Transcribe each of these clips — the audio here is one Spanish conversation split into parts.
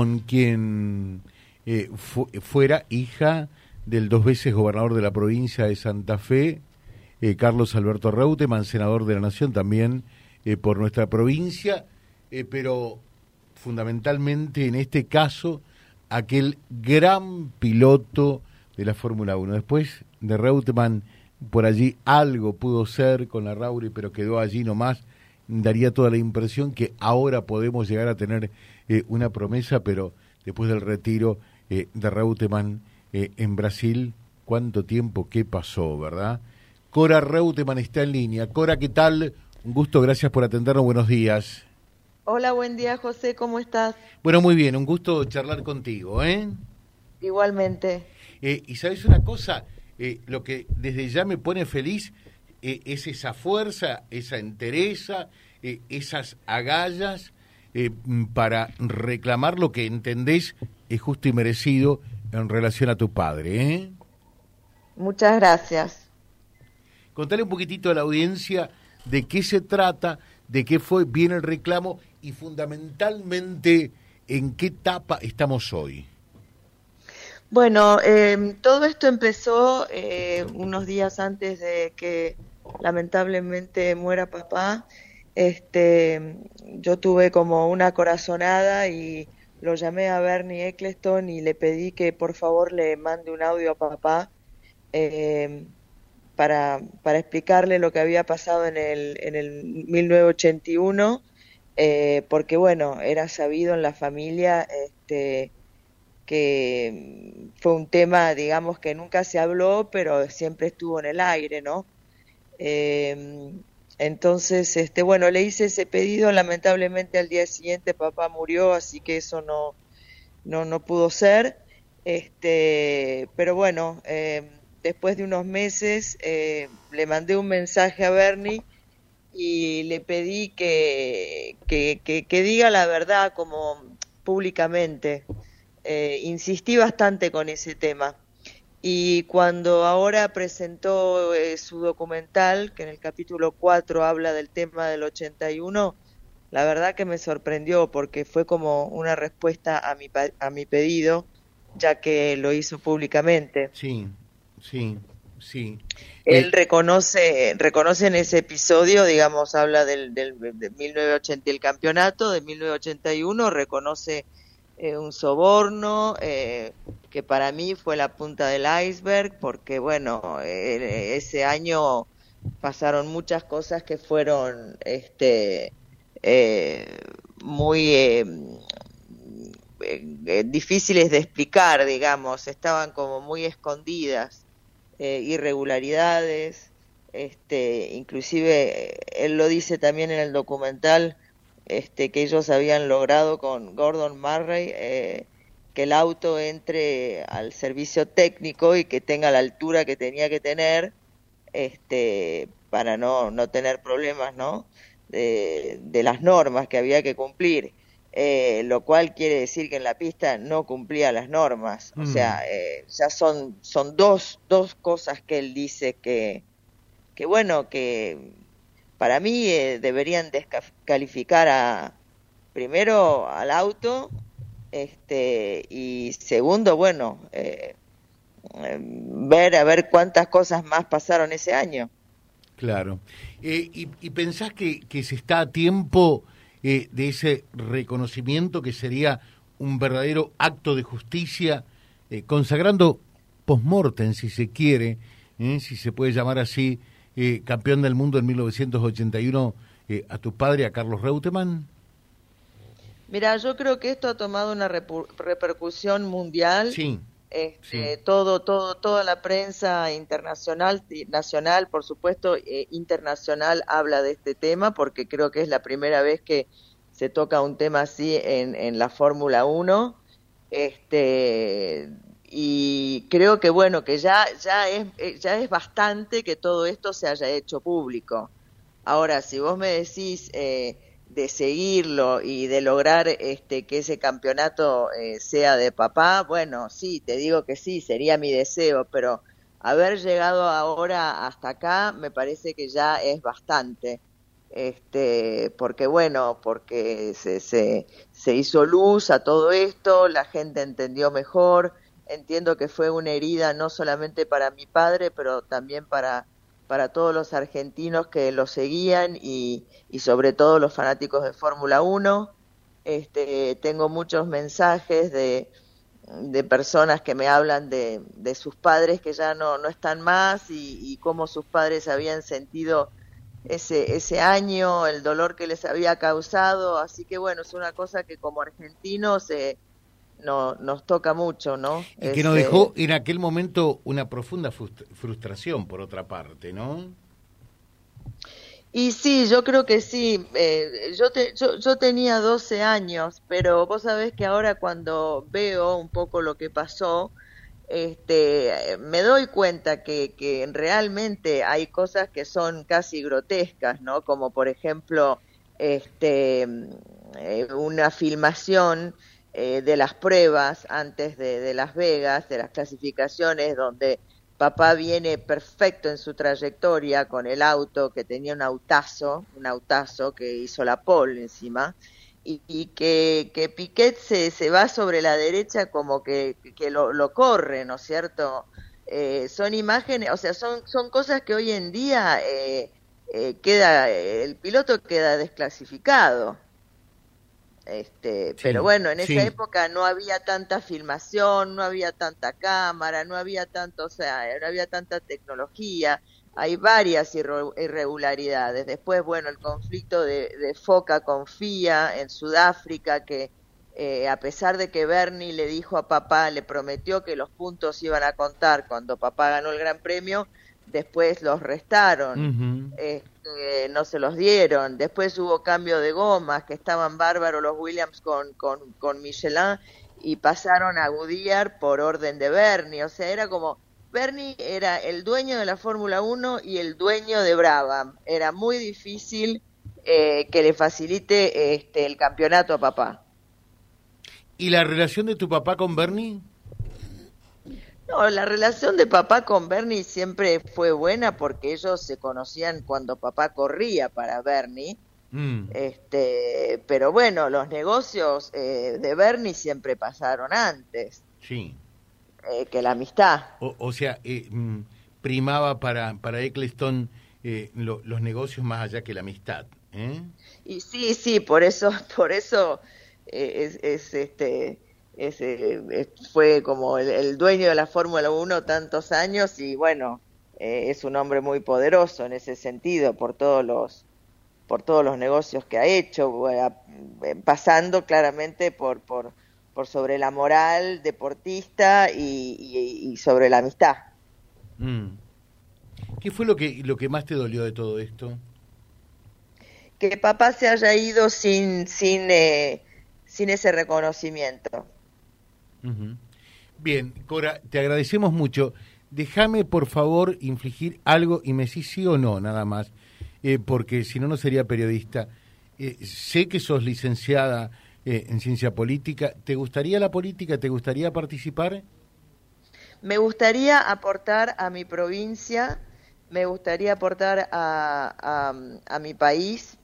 con quien eh, fuera hija del dos veces gobernador de la provincia de Santa Fe, eh, Carlos Alberto Reutemann, senador de la Nación también eh, por nuestra provincia, pero fundamentalmente en este caso aquel gran piloto de la Fórmula 1. Después de Reutemann, por allí algo pudo ser con la Rauri, pero quedó allí nomás. Daría toda la impresión que ahora podemos llegar a tener una promesa, pero después del retiro eh, de Reutemann eh, en Brasil, cuánto tiempo que pasó, ¿verdad? Cora Reutemann está en línea. Cora, ¿qué tal? Un gusto, gracias por atendernos, buenos días. Hola, buen día, José, ¿cómo estás? Bueno, muy bien, un gusto charlar contigo, ¿eh? Igualmente. Eh, y sabes una cosa, lo que desde ya me pone feliz es esa fuerza, esa entereza, esas agallas para reclamar lo que entendés es justo y merecido en relación a tu padre. ¿eh? Muchas gracias. Contale un poquitito a la audiencia de qué se trata, de qué fue bien el reclamo y fundamentalmente en qué etapa estamos hoy. Bueno, eh, todo esto empezó eh, unos días antes de que lamentablemente muera papá. Este, yo tuve como una corazonada y lo llamé a Bernie Eccleston y le pedí que por favor le mande un audio a papá eh, para, para, explicarle lo que había pasado en el, en el 1981, eh, porque bueno, era sabido en la familia este, que fue un tema, digamos, que nunca se habló, pero siempre estuvo en el aire, ¿no? Eh, entonces, este, bueno, le hice ese pedido, lamentablemente al día siguiente papá murió, así que eso no, no, no pudo ser. Este, pero bueno, eh, después de unos meses eh, le mandé un mensaje a Bernie y le pedí que, que, que, diga la verdad como públicamente. Eh, insistí bastante con ese tema. Y cuando ahora presentó eh, su documental, que en el capítulo 4 habla del tema del 81, la verdad que me sorprendió porque fue como una respuesta a mi, a mi pedido, ya que lo hizo públicamente. Sí, sí, sí. Él eh, reconoce, reconoce en ese episodio, digamos, habla del, del, de 1980, el campeonato de 1981, reconoce eh, un soborno, eh, que para mí fue la punta del iceberg, porque bueno, eh, ese año pasaron muchas cosas que fueron este, muy difíciles de explicar, digamos, estaban como muy escondidas, irregularidades, este, inclusive él lo dice también en el documental, este, que ellos habían logrado con Gordon Murray eh, que el auto entre al servicio técnico y que tenga la altura que tenía que tener este, para no, no tener problemas ¿no? De, las normas que había que cumplir. Eh, lo cual quiere decir que en la pista no cumplía las normas. O sea, mm. eh, ya son, son dos, dos cosas que él dice que, que bueno, que para mí eh, deberían descalificar a primero al auto este y segundo bueno eh, ver a ver cuántas cosas más pasaron ese año. Claro. Eh, y, y, pensás que, que, se está a tiempo de ese reconocimiento que sería un verdadero acto de justicia consagrando postmortem si se quiere si se puede llamar así eh, campeón del mundo en 1981 eh, a tu padre, a Carlos Reutemann? Mira, yo creo que esto ha tomado una repercusión mundial. Sí. Este, todo, todo, toda la prensa internacional, nacional, por supuesto, eh, internacional habla de este tema porque creo que es la primera vez que se toca un tema así en, en la Fórmula 1. Este, y creo que bueno que ya ya es eh, ya es bastante que todo esto se haya hecho público. Ahora si vos me decís eh, de seguirlo y de lograr este que ese campeonato eh, sea de papá bueno sí te digo que sí sería mi deseo pero haber llegado ahora hasta acá me parece que ya es bastante. Este, porque bueno, porque se, se, se hizo luz a todo esto, la gente entendió mejor, entiendo que fue una herida no solamente para mi padre, pero también para, para todos los argentinos que lo seguían y, y sobre todo los fanáticos de Fórmula 1. Este, tengo muchos mensajes de, de personas que me hablan de, de sus padres que ya no, no están más y, y cómo sus padres habían sentido ese, ese año, el dolor que les había causado. Así que bueno, es una cosa que como argentinos eh, no, nos toca mucho, ¿no? Y que nos Este, dejó en aquel momento una profunda frust- frustración, por otra parte, ¿no? Y sí, yo creo que sí. Eh, yo, te- yo, yo tenía 12 años, pero vos sabés que ahora cuando veo un poco lo que pasó, este, me doy cuenta que, que realmente hay cosas que son casi grotescas, ¿no? Como por ejemplo, este, eh, una filmación eh, de las pruebas antes de, Las Vegas, de las clasificaciones, donde papá viene perfecto en su trayectoria con el auto que tenía un autazo, un autazo que hizo la pole encima, y, y que, que Piquet se, se va sobre la derecha como que, que lo, lo corre, ¿no es cierto? Eh, son imágenes, o sea, son, son cosas que hoy en día eh, eh, queda, el piloto queda desclasificado. Este, Sí, pero bueno, en sí. esa época no había tanta filmación, no había tanta cámara, no había tanto, o sea, no había tanta tecnología. Hay varias irre- irregularidades. Después, bueno, el conflicto de, de Foca con FIA en Sudáfrica, que eh, a pesar de que Bernie le dijo a papá, le prometió que los puntos iban a contar cuando papá ganó el Gran Premio, después los restaron. Este, no se los dieron. Después hubo cambio de gomas, que estaban bárbaros los Williams con, con, con Michelin y pasaron a Goodyear por orden de Bernie. O sea, era como, Bernie era el dueño de la Fórmula 1 y el dueño de Brabham. Era muy difícil eh, que le facilite este, el campeonato a papá. ¿Y la relación de tu papá con Bernie? No, la relación de papá con Bernie siempre fue buena porque ellos se conocían cuando papá corría para Bernie. Mm. Este, pero bueno, los negocios eh, de Bernie siempre pasaron antes Sí. eh, que la amistad. O, o sea, eh, mm, primaba para, para Eccleston eh, lo- los negocios más allá que la amistad. Y sí, sí, por eso, por eso es, es, este, es, eh, es- fue como el, el dueño de la Fórmula 1 tantos años y bueno, eh, es un hombre muy poderoso en ese sentido por todos los por todos los negocios que ha hecho, eh, eh, pasando claramente por, por, por sobre la moral deportista y, y- y sobre la amistad. Mm. ¿Qué fue lo que, lo que más te dolió de todo esto? que papá se haya ido sin sin eh, sin ese reconocimiento. Bien, Cora, te agradecemos mucho. Déjame, por favor, infligir algo y me decís sí o no, nada más, eh, porque si no, no sería periodista. Eh, sé que sos licenciada eh, en ciencia política. ¿Te gustaría la política? ¿Te gustaría participar? Me gustaría aportar a mi provincia, me gustaría aportar a, a, a mi país.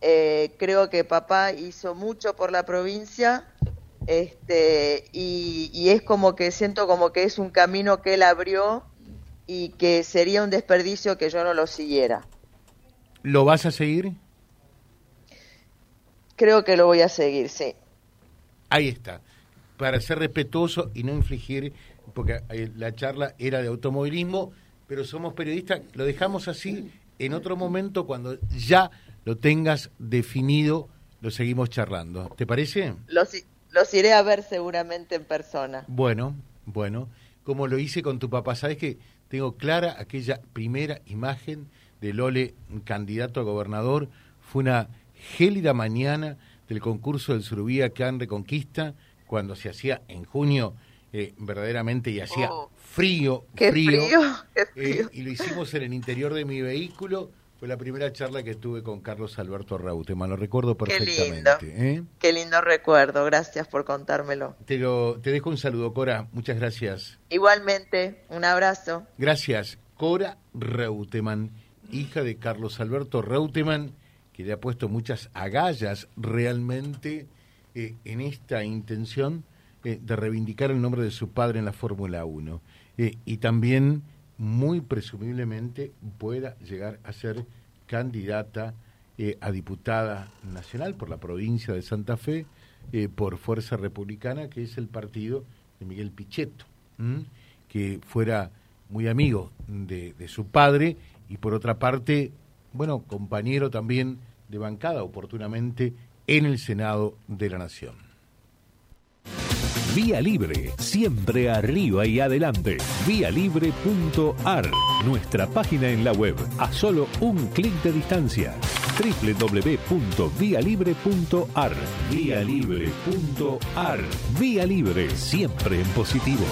Creo que papá hizo mucho por la provincia este, y, y es como que siento como que es un camino que él abrió y que sería un desperdicio que yo no lo siguiera. ¿Lo vas a seguir? Creo que lo voy a seguir, sí. Ahí está. Para ser respetuoso y no infligir, porque eh, la charla era de automovilismo, pero somos periodistas, lo dejamos así. En otro momento, cuando ya lo tengas definido, lo seguimos charlando. ¿Te parece? Los, i- los iré a ver seguramente en persona. Bueno, bueno. Como lo hice con tu papá, ¿sabes que Tengo clara aquella primera imagen de Lole, candidato a gobernador. Fue una gélida mañana del concurso del Surubí acá en Reconquista, cuando se hacía en junio, eh, verdaderamente, y hacía Oh. frío, Qué frío. frío, qué eh, frío. y lo hicimos en el interior de mi vehículo. Fue la primera charla que tuve con Carlos Alberto Rauteman, lo recuerdo Qué perfectamente. lindo. ¿eh? Qué lindo recuerdo, gracias por contármelo. Te, lo, te dejo un saludo, Cora. Muchas gracias. Igualmente, un abrazo. Gracias. Cora Reutemann, hija de Carlos Alberto Reutemann, que le ha puesto muchas agallas realmente eh, en esta intención eh, de reivindicar el nombre de su padre en la Fórmula 1. Eh, y también, muy presumiblemente, pueda llegar a ser candidata a diputada nacional por la provincia de Santa Fe, por Fuerza Republicana, que es el partido de Miguel Pichetto, que fuera muy amigo de, de su padre y por otra parte, bueno, compañero también de bancada oportunamente en el Senado de la Nación. Vía Libre, siempre arriba y adelante. Vialibre.ar, nuestra página en la web, a solo un clic de distancia. www.vialibre.ar. Vialibre.ar. Vía Libre, siempre en positivo.